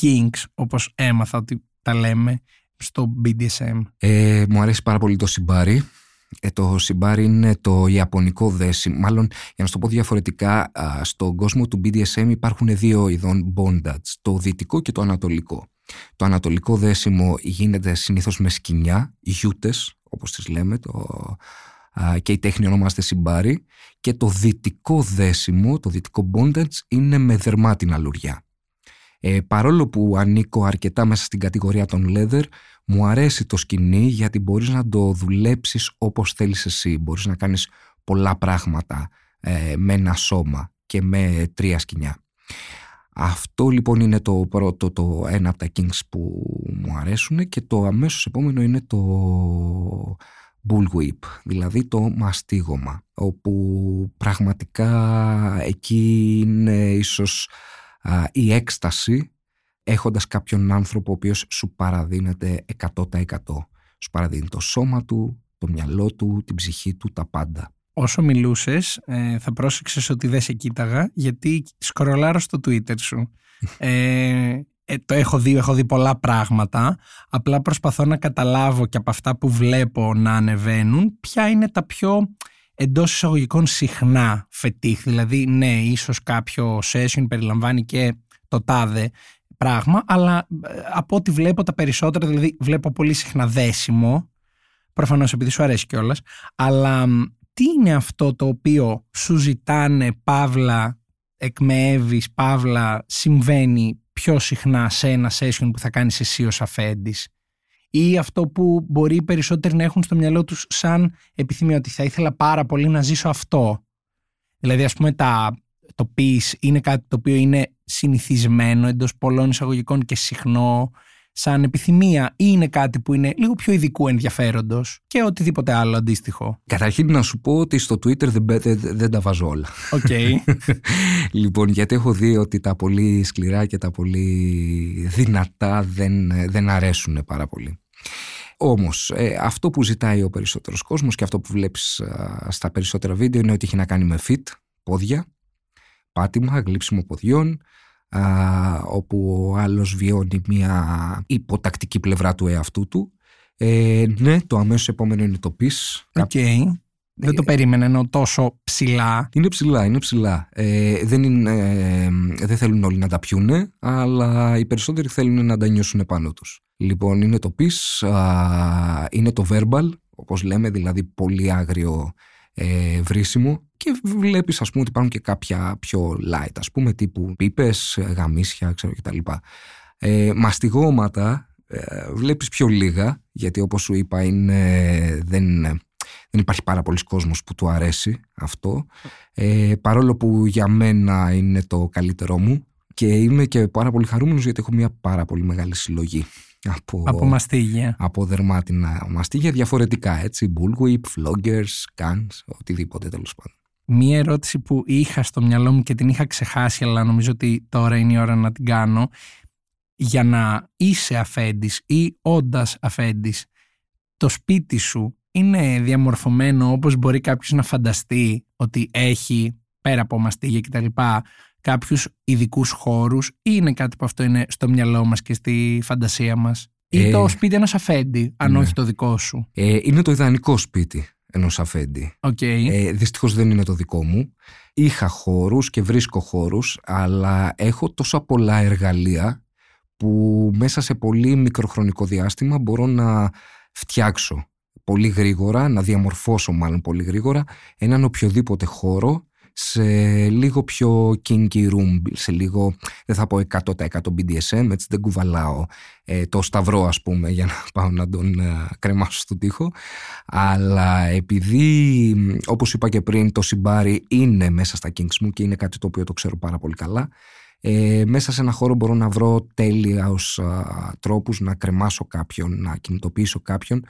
kinks, όπως έμαθα ότι τα λέμε, στο BDSM. Ε, μου αρέσει πάρα πολύ το shibari. Ε, το shibari είναι το ιαπωνικό δέσιμο. Μάλλον, για να σου το πω διαφορετικά, στον κόσμο του BDSM υπάρχουν δύο ειδών bondage, το δυτικό και το ανατολικό. Το ανατολικό δέσιμο γίνεται συνήθως με σκηνιά, γιούτες, όπως τις λέμε, το, και η τέχνη ονομάζεται συμπάρι και το δυτικό δέσιμο, το δυτικό bondage είναι με δερμάτινα λουριά. Ε, παρόλο που ανήκω αρκετά μέσα στην κατηγορία των leather, μου αρέσει το σκηνή γιατί μπορείς να το δουλέψεις όπως θέλεις εσύ. Μπορείς να κάνεις πολλά πράγματα ε, με ένα σώμα και με τρία σκηνιά. Αυτό λοιπόν είναι το πρώτο, το ένα από τα kings που μου αρέσουν και το αμέσως επόμενο είναι το bullwhip, δηλαδή το μαστίγωμα, όπου πραγματικά εκεί είναι ίσως η έκσταση έχοντας κάποιον άνθρωπο ο οποίος σου παραδίνεται 100%. Σου παραδίνει το σώμα του, το μυαλό του, την ψυχή του, τα πάντα. Όσο μιλούσες ε, θα πρόσεξες ότι δεν σε κοίταγα γιατί σκρολάρω στο Twitter σου. Ε, ε, το έχω δει, έχω δει πολλά πράγματα. Απλά προσπαθώ να καταλάβω και από αυτά που βλέπω να ανεβαίνουν ποια είναι τα πιο εντός εισαγωγικών συχνά φετίχ. Δηλαδή, ναι, ίσως κάποιο session περιλαμβάνει και το τάδε πράγμα, αλλά ε, από ό,τι βλέπω τα περισσότερα, δηλαδή βλέπω πολύ συχνά δέσιμο, προφανώς επειδή σου αρέσει κιόλας. αλλά τι είναι αυτό το οποίο σου ζητάνε παύλα, εκμεεύεις παύλα, συμβαίνει πιο συχνά σε ένα session που θα κάνεις εσύ ως αφέντης; Ή αυτό που μπορεί οι περισσότεροι να έχουν στο μυαλό τους σαν επιθυμία ότι θα ήθελα πάρα πολύ να ζήσω αυτό; Δηλαδή ας πούμε τα, το piss είναι κάτι το οποίο είναι συνηθισμένο εντός πολλών εισαγωγικών και συχνό σαν επιθυμία ή είναι κάτι που είναι λίγο πιο ειδικού ενδιαφέροντος και οτιδήποτε άλλο αντίστοιχο. Καταρχήν να σου πω ότι στο Twitter δεν, δεν, δεν τα βάζω όλα. OK. Okay. λοιπόν, γιατί έχω δει ότι τα πολύ σκληρά και τα πολύ δυνατά δεν, δεν αρέσουν πάρα πολύ. Όμως ε, αυτό που ζητάει ο περισσότερος κόσμος και αυτό που βλέπεις στα περισσότερα βίντεο είναι ότι έχει να κάνει με feet, πόδια, πάτημα, γλύψιμο ποδιών, όπου ο άλλος βιώνει μια υποτακτική πλευρά του εαυτού του. Ε, ναι, το αμέσως επόμενο είναι το piss. OK. Okay. Δεν το ε, περίμενα εγώ τόσο ψηλά. Είναι ψηλά, είναι ψηλά. Ε, δεν, είναι, ε, δεν θέλουν όλοι να τα πιούνε, αλλά οι περισσότεροι θέλουν να τα νιώσουν πάνω τους. Λοιπόν, είναι το piss, είναι το verbal, όπως λέμε, δηλαδή πολύ άγριο ε, βρίσιμο και βλέπεις ας πούμε ότι υπάρχουν και κάποια πιο light, ας πούμε τύπου πίπες, γαμίσια, ξέρω κτλ. Ε, μαστιγώματα ε, βλέπεις πιο λίγα, γιατί όπως σου είπα είναι, δεν, δεν υπάρχει πάρα πολλοί κόσμος που του αρέσει αυτό. Ε, παρόλο που για μένα είναι το καλύτερό μου και είμαι και πάρα πολύ χαρούμενος γιατί έχω μια πάρα πολύ μεγάλη συλλογή από, από μαστίγια. Από δερμάτινα μαστίγια διαφορετικά, έτσι. Bullwhip, floggers, cans, οτιδήποτε τέλος πάντων. Μία ερώτηση που είχα στο μυαλό μου και την είχα ξεχάσει, αλλά νομίζω ότι τώρα είναι η ώρα να την κάνω. Για να είσαι αφέντης ή όντας αφέντης, το σπίτι σου είναι διαμορφωμένο όπως μπορεί κάποιος να φανταστεί ότι έχει πέρα από μαστίγια κτλ κάποιους ειδικούς χώρους ή είναι κάτι που αυτό είναι στο μυαλό μας και στη φαντασία μας; Ή ε, το σπίτι ενός αφέντη, αν ναι. όχι το δικό σου; Ε, είναι το ιδανικό σπίτι ενός αφέντη. Okay. Ε, δυστυχώς δεν είναι το δικό μου. Είχα χώρους και βρίσκω χώρους, αλλά έχω τόσα πολλά εργαλεία που μέσα σε πολύ μικροχρονικό διάστημα μπορώ να φτιάξω πολύ γρήγορα, να διαμορφώσω μάλλον πολύ γρήγορα έναν οποιοδήποτε χώρο σε λίγο πιο kinky room, σε λίγο, δεν θα πω 100% BDSM, έτσι δεν κουβαλάω ε, το σταυρό ας πούμε για να πάω να τον ε, κρεμάσω στον τοίχο, αλλά επειδή όπως είπα και πριν το shibari είναι μέσα στα kinks μου και είναι κάτι το οποίο το ξέρω πάρα πολύ καλά, ε, μέσα σε ένα χώρο μπορώ να βρω τέλειους τρόπους να κρεμάσω κάποιον, να ακινητοποιήσω κάποιον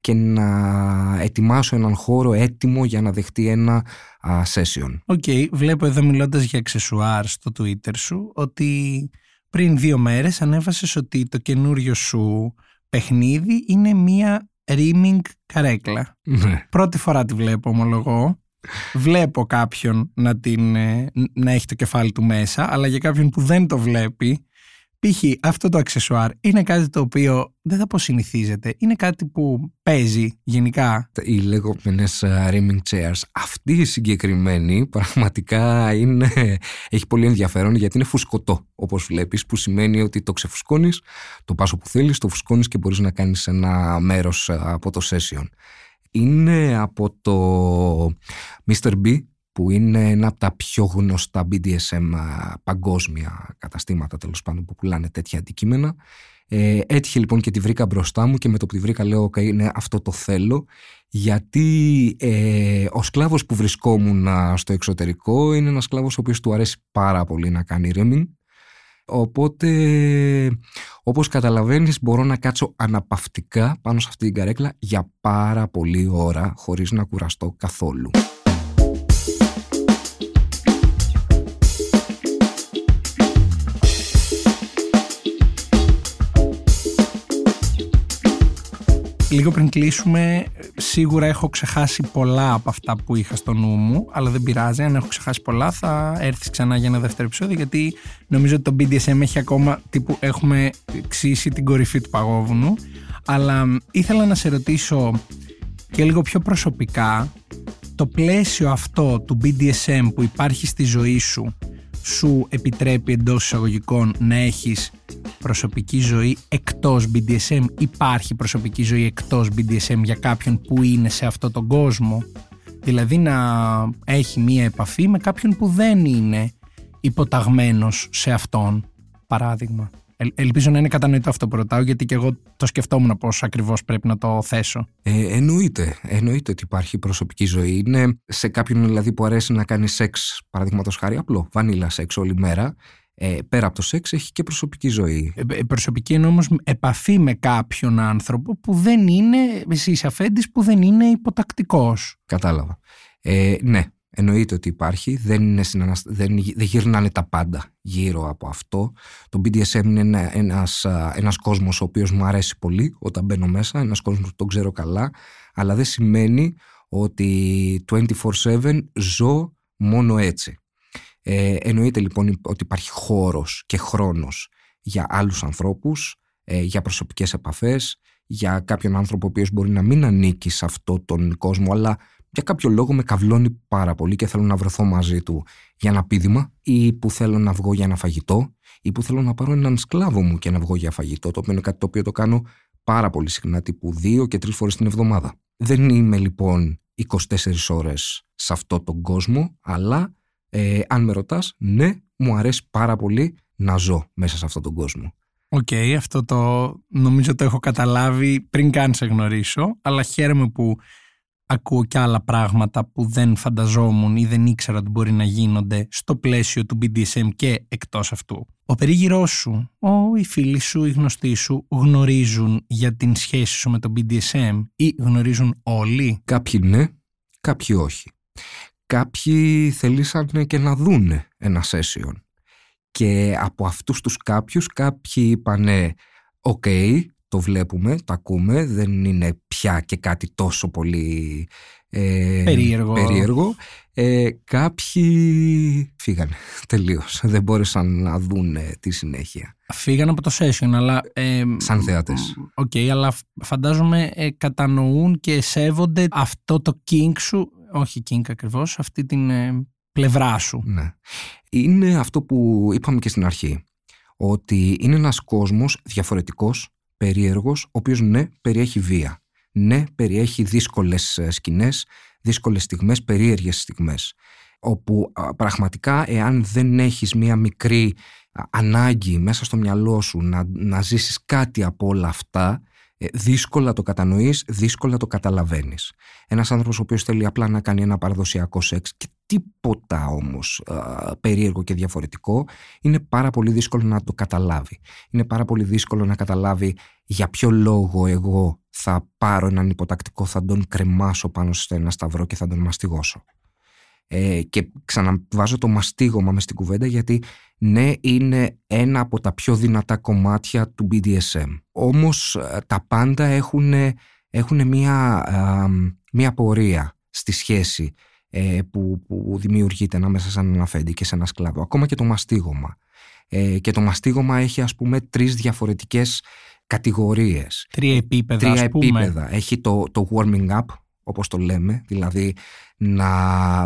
και να ετοιμάσω έναν χώρο έτοιμο για να δεχτεί ένα α, session. OK, okay, βλέπω εδώ μιλώντας για αξεσουάρ στο Twitter σου ότι πριν δύο μέρες ανέβασες ότι το καινούριο σου παιχνίδι είναι μία rimming καρέκλα. Ναι. Πρώτη φορά τη βλέπω ομολογώ. Βλέπω κάποιον να, την, ε, να έχει το κεφάλι του μέσα, αλλά για κάποιον που δεν το βλέπει Π.χ. αυτό το αξεσουάρ είναι κάτι το οποίο δεν θα πω συνηθίζεται. Είναι κάτι που παίζει γενικά. Οι λεγόμενες rimming chairs. Αυτή η συγκεκριμένη πραγματικά είναι, έχει πολύ ενδιαφέρον γιατί είναι φουσκωτό όπως βλέπεις, που σημαίνει ότι το ξεφουσκώνεις, το πα όπου θέλεις, το φουσκώνεις και μπορείς να κάνεις ένα μέρος από το session. Είναι από το Mr. B που είναι ένα από τα πιο γνωστά BDSM παγκόσμια καταστήματα τέλος πάντων που πουλάνε τέτοια αντικείμενα. Ε, έτυχε λοιπόν και τη βρήκα μπροστά μου και με το που τη βρήκα λέω okay, είναι αυτό το θέλω γιατί ε, ο σκλάβος που βρισκόμουν στο εξωτερικό είναι ένας σκλάβος ο οποίος του αρέσει πάρα πολύ να κάνει rimming οπότε όπως καταλαβαίνεις μπορώ να κάτσω αναπαυτικά πάνω σε αυτή την καρέκλα για πάρα πολλή ώρα χωρίς να κουραστώ καθόλου. Λίγο πριν κλείσουμε, σίγουρα έχω ξεχάσει πολλά από αυτά που είχα στο νου μου, αλλά δεν πειράζει. Αν έχω ξεχάσει πολλά, θα έρθεις ξανά για ένα δεύτερο επεισόδιο, γιατί νομίζω ότι το BDSM έχει ακόμα τύπου έχουμε ξύσει την κορυφή του παγόβουνου. Αλλά ήθελα να σε ρωτήσω και λίγο πιο προσωπικά, το πλαίσιο αυτό του BDSM που υπάρχει στη ζωή σου, σου επιτρέπει εντός εισαγωγικών να έχεις προσωπική ζωή εκτός BDSM. Υπάρχει προσωπική ζωή εκτός BDSM για κάποιον που είναι σε αυτό τον κόσμο; Δηλαδή να έχει μία επαφή με κάποιον που δεν είναι υποταγμένος σε αυτόν, παράδειγμα. Ελπίζω να είναι κατανοητό αυτό που ρωτάω, γιατί και εγώ το σκεφτόμουν πώς ακριβώς πρέπει να το θέσω. Ε, εννοείται. Εννοείται ότι υπάρχει προσωπική ζωή. Είναι σε κάποιον δηλαδή που αρέσει να κάνει σεξ, παραδείγματος χάρη, απλό, βανίλα σεξ όλη μέρα. Ε, πέρα από το σεξ έχει και προσωπική ζωή. Ε, ε προσωπική είναι όμως επαφή με κάποιον άνθρωπο που δεν είναι, εσύ είσαι αφέντης, που δεν είναι υποτακτικός. Κατάλαβα. Ε, ναι, εννοείται ότι υπάρχει. Δεν, είναι δεν, δεν γυρνάνε τα πάντα γύρω από αυτό. Το BDSM είναι ένα, ένας, ένας κόσμος ο οποίος μου αρέσει πολύ όταν μπαίνω μέσα, ένας κόσμος που τον ξέρω καλά, αλλά δεν σημαίνει ότι 24-7 ζω μόνο έτσι. Ε, εννοείται λοιπόν ότι υπάρχει χώρος και χρόνος για άλλους ανθρώπους, ε, για προσωπικές επαφές, για κάποιον άνθρωπο ο οποίος μπορεί να μην ανήκει σε αυτό τον κόσμο, αλλά για κάποιο λόγο με καυλώνει πάρα πολύ και θέλω να βρεθώ μαζί του για ένα πείδημα ή που θέλω να βγω για ένα φαγητό ή που θέλω να πάρω έναν σκλάβο μου και να βγω για φαγητό, το οποίο είναι κάτι το οποίο το κάνω πάρα πολύ συχνά, τύπου δύο και τρεις φορές την εβδομάδα. Δεν είμαι λοιπόν 24 ώρες σε αυτό τον κόσμο, αλλά ε, αν με ρωτάς, ναι, μου αρέσει πάρα πολύ να ζω μέσα σε αυτόν τον κόσμο. OK, okay, αυτό το νομίζω το έχω καταλάβει πριν καν σε γνωρίσω, αλλά χαίρομαι που ακούω και άλλα πράγματα που δεν φανταζόμουν ή δεν ήξερα ότι μπορεί να γίνονται στο πλαίσιο του BDSM και εκτός αυτού. Ο περίγυρός σου, ο, οι φίλοι σου, οι γνωστοί σου γνωρίζουν για την σχέση σου με το BDSM ή γνωρίζουν όλοι; Κάποιοι ναι, κάποιοι όχι κάποιοι θελήσαν και να δούνε ένα session. Και από αυτούς τους κάποιους κάποιοι είπανε «OK, το βλέπουμε, το ακούμε, δεν είναι πια και κάτι τόσο πολύ ε, περίεργο». περίεργο. Ε, κάποιοι φύγανε τελείως, δεν μπόρεσαν να δούνε τη συνέχεια. Φύγαν από το session, αλλά... Ε, Σαν θεατές. Οκ, αλλά φαντάζομαι ε, κατανοούν και σέβονται αυτό το kink σου όχι King ακριβώς, αυτή την ε, πλευρά σου. Ναι. Είναι αυτό που είπαμε και στην αρχή, ότι είναι ένας κόσμος διαφορετικός, περίεργος, ο οποίος ναι, περιέχει βία. Ναι, περιέχει δύσκολες ε, σκηνές, δύσκολες στιγμές, περίεργες στιγμές. Όπου πραγματικά εάν δεν έχεις μία μικρή ανάγκη μέσα στο μυαλό σου να, να ζήσεις κάτι από όλα αυτά, ε, δύσκολα το κατανοείς, δύσκολα το καταλαβαίνεις. Ένας άνθρωπος ο οποίος θέλει απλά να κάνει ένα παραδοσιακό σεξ και τίποτα όμως περίεργο και διαφορετικό είναι πάρα πολύ δύσκολο να το καταλάβει. Είναι πάρα πολύ δύσκολο να καταλάβει για ποιο λόγο εγώ θα πάρω έναν υποτακτικό, θα τον κρεμάσω πάνω σε ένα σταυρό και θα τον μαστιγώσω. Ε, και ξαναβάζω το μαστίγωμα μες στην κουβέντα γιατί ναι είναι ένα από τα πιο δυνατά κομμάτια του BDSM. Όμως ε, τα πάντα έχουν, έχουν μία, μία πορεία στη σχέση ε, που, που δημιουργείται ανάμεσα σε έναν αφέντη και σε ένα σκλάβο. Ακόμα και το μαστίγωμα. Ε, και το μαστίγωμα έχει ας πούμε τρεις διαφορετικές κατηγορίες. Τρία επίπεδα Τρία ας πούμε. επίπεδα. Έχει το, το warming up όπως το λέμε, δηλαδή να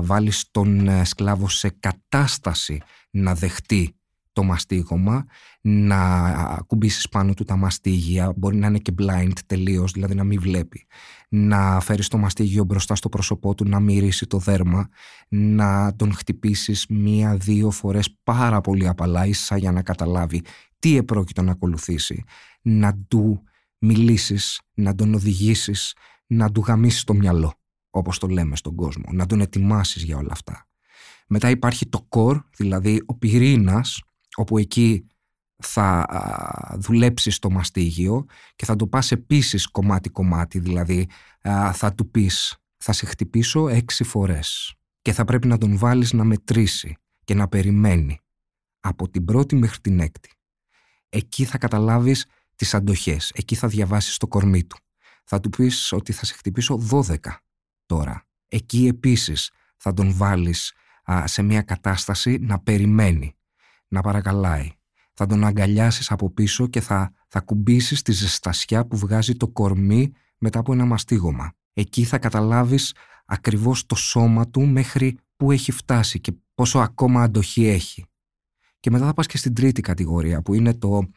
βάλεις τον ε, σκλάβο σε κατάσταση να δεχτεί το μαστίγωμα, να κουμπίσεις πάνω του τα μαστίγια, μπορεί να είναι και blind τελείως, δηλαδή να μην βλέπει, να φέρεις το μαστίγιο μπροστά στο πρόσωπό του, να μυρίσει το δέρμα, να τον χτυπήσεις μία-δύο φορές πάρα πολύ απαλά, ίσα για να καταλάβει τι επρόκειτο να ακολουθήσει, να του μιλήσεις, να τον οδηγήσεις, να του γαμίσεις το μυαλό, όπως το λέμε στον κόσμο, να τον ετοιμάσεις για όλα αυτά. Μετά υπάρχει το core, δηλαδή ο πυρήνας, όπου εκεί θα δουλέψεις το μαστίγιο και θα το πας επίσης κομμάτι-κομμάτι, δηλαδή θα του πεις θα σε χτυπήσω έξι φορές και θα πρέπει να τον βάλεις να μετρήσει και να περιμένει από την πρώτη μέχρι την έκτη. Εκεί θα καταλάβεις τις αντοχές, εκεί θα διαβάσεις το κορμί του θα του πεις ότι θα σε χτυπήσω 12 τώρα. Εκεί επίσης θα τον βάλεις σε μια κατάσταση να περιμένει, να παρακαλάει. Θα τον αγκαλιάσεις από πίσω και θα, θα κουμπίσεις τη ζεστασιά που βγάζει το κορμί μετά από ένα μαστίγωμα. Εκεί θα καταλάβεις ακριβώς το σώμα του μέχρι που έχει φτάσει και πόσο ακόμα αντοχή έχει. Και μετά θα πας και στην τρίτη κατηγορία που είναι το,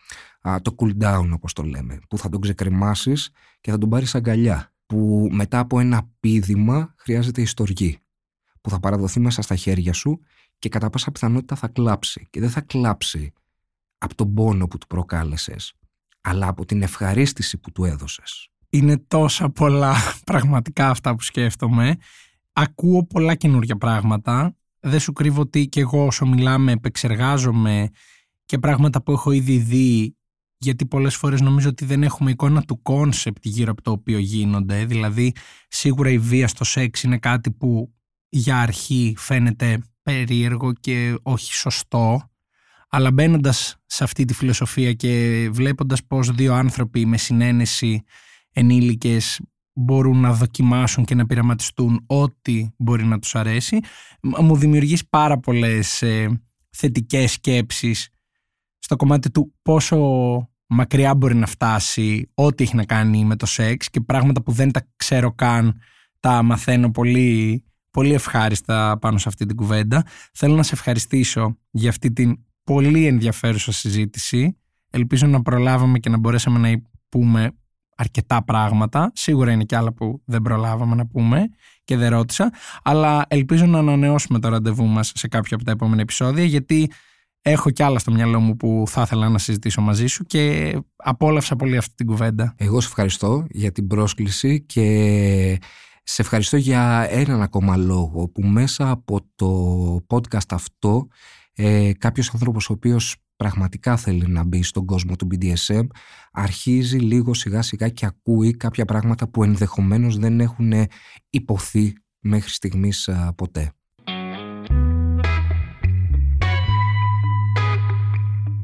το cool down όπως το λέμε, που θα τον ξεκρεμάσεις και θα τον πάρεις αγκαλιά, που μετά από ένα πίδημα χρειάζεται ιστοργή, που θα παραδοθεί μέσα στα χέρια σου και κατά πάσα πιθανότητα θα κλάψει. Και δεν θα κλάψει από τον πόνο που του προκάλεσες, αλλά από την ευχαρίστηση που του έδωσες. Είναι τόσα πολλά πραγματικά αυτά που σκέφτομαι. Ακούω πολλά καινούργια πράγματα. Δεν σου κρύβω ότι και εγώ όσο μιλάμε επεξεργάζομαι και πράγματα που έχω ήδη δει γιατί πολλές φορές νομίζω ότι δεν έχουμε εικόνα του κόνσεπτ γύρω από το οποίο γίνονται. Δηλαδή σίγουρα η βία στο σεξ είναι κάτι που για αρχή φαίνεται περίεργο και όχι σωστό αλλά μπαίνοντας σε αυτή τη φιλοσοφία και βλέποντας πως δύο άνθρωποι με συναίνεση ενήλικες μπορούν να δοκιμάσουν και να πειραματιστούν ό,τι μπορεί να τους αρέσει μου δημιουργείς πάρα πολλές ε, θετικές σκέψεις στο κομμάτι του πόσο μακριά μπορεί να φτάσει ό,τι έχει να κάνει με το σεξ και πράγματα που δεν τα ξέρω καν τα μαθαίνω πολύ, πολύ ευχάριστα πάνω σε αυτή την κουβέντα. Θέλω να σε ευχαριστήσω για αυτή την πολύ ενδιαφέρουσα συζήτηση. Ελπίζω να προλάβαμε και να μπορέσαμε να πούμε αρκετά πράγματα. Σίγουρα είναι και άλλα που δεν προλάβαμε να πούμε και δεν ρώτησα. Αλλά ελπίζω να ανανεώσουμε το ραντεβού μας σε κάποιο από τα επόμενα επεισόδια γιατί έχω κι άλλα στο μυαλό μου που θα ήθελα να συζητήσω μαζί σου και απόλαυσα πολύ αυτή την κουβέντα. Εγώ σε ευχαριστώ για την πρόσκληση και σε ευχαριστώ για έναν ακόμα λόγο που μέσα από το podcast αυτό ε, κάποιος άνθρωπος ο οποίος πραγματικά θέλει να μπει στον κόσμο του BDSM αρχίζει λίγο σιγά σιγά και ακούει κάποια πράγματα που ενδεχομένως δεν έχουν υποθεί μέχρι στιγμής ποτέ.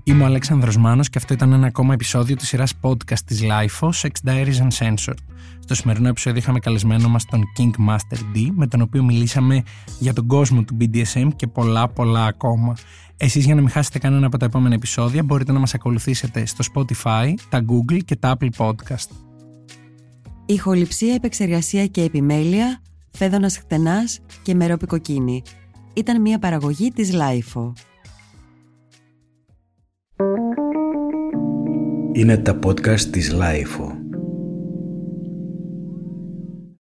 Είμαι ο Αλέξανδρος Μάνος και αυτό ήταν ένα ακόμα επεισόδιο της σειράς podcast της LIFO, Sex Diaries Uncensored. Στο σημερινό επεισόδιο είχαμε καλεσμένο μας τον King Master D, με τον οποίο μιλήσαμε για τον κόσμο του BDSM και πολλά πολλά ακόμα. Εσείς για να μην χάσετε κανένα από τα επόμενα επεισόδια μπορείτε να μας ακολουθήσετε στο Spotify, τα Google και τα Apple Podcast. Ηχοληψία, επεξεργασία και επιμέλεια, φέδωνας χτενάς και μερόπικοκίνη. Ήταν μια παραγωγή της LIFO. Είναι τα podcast της LIFO.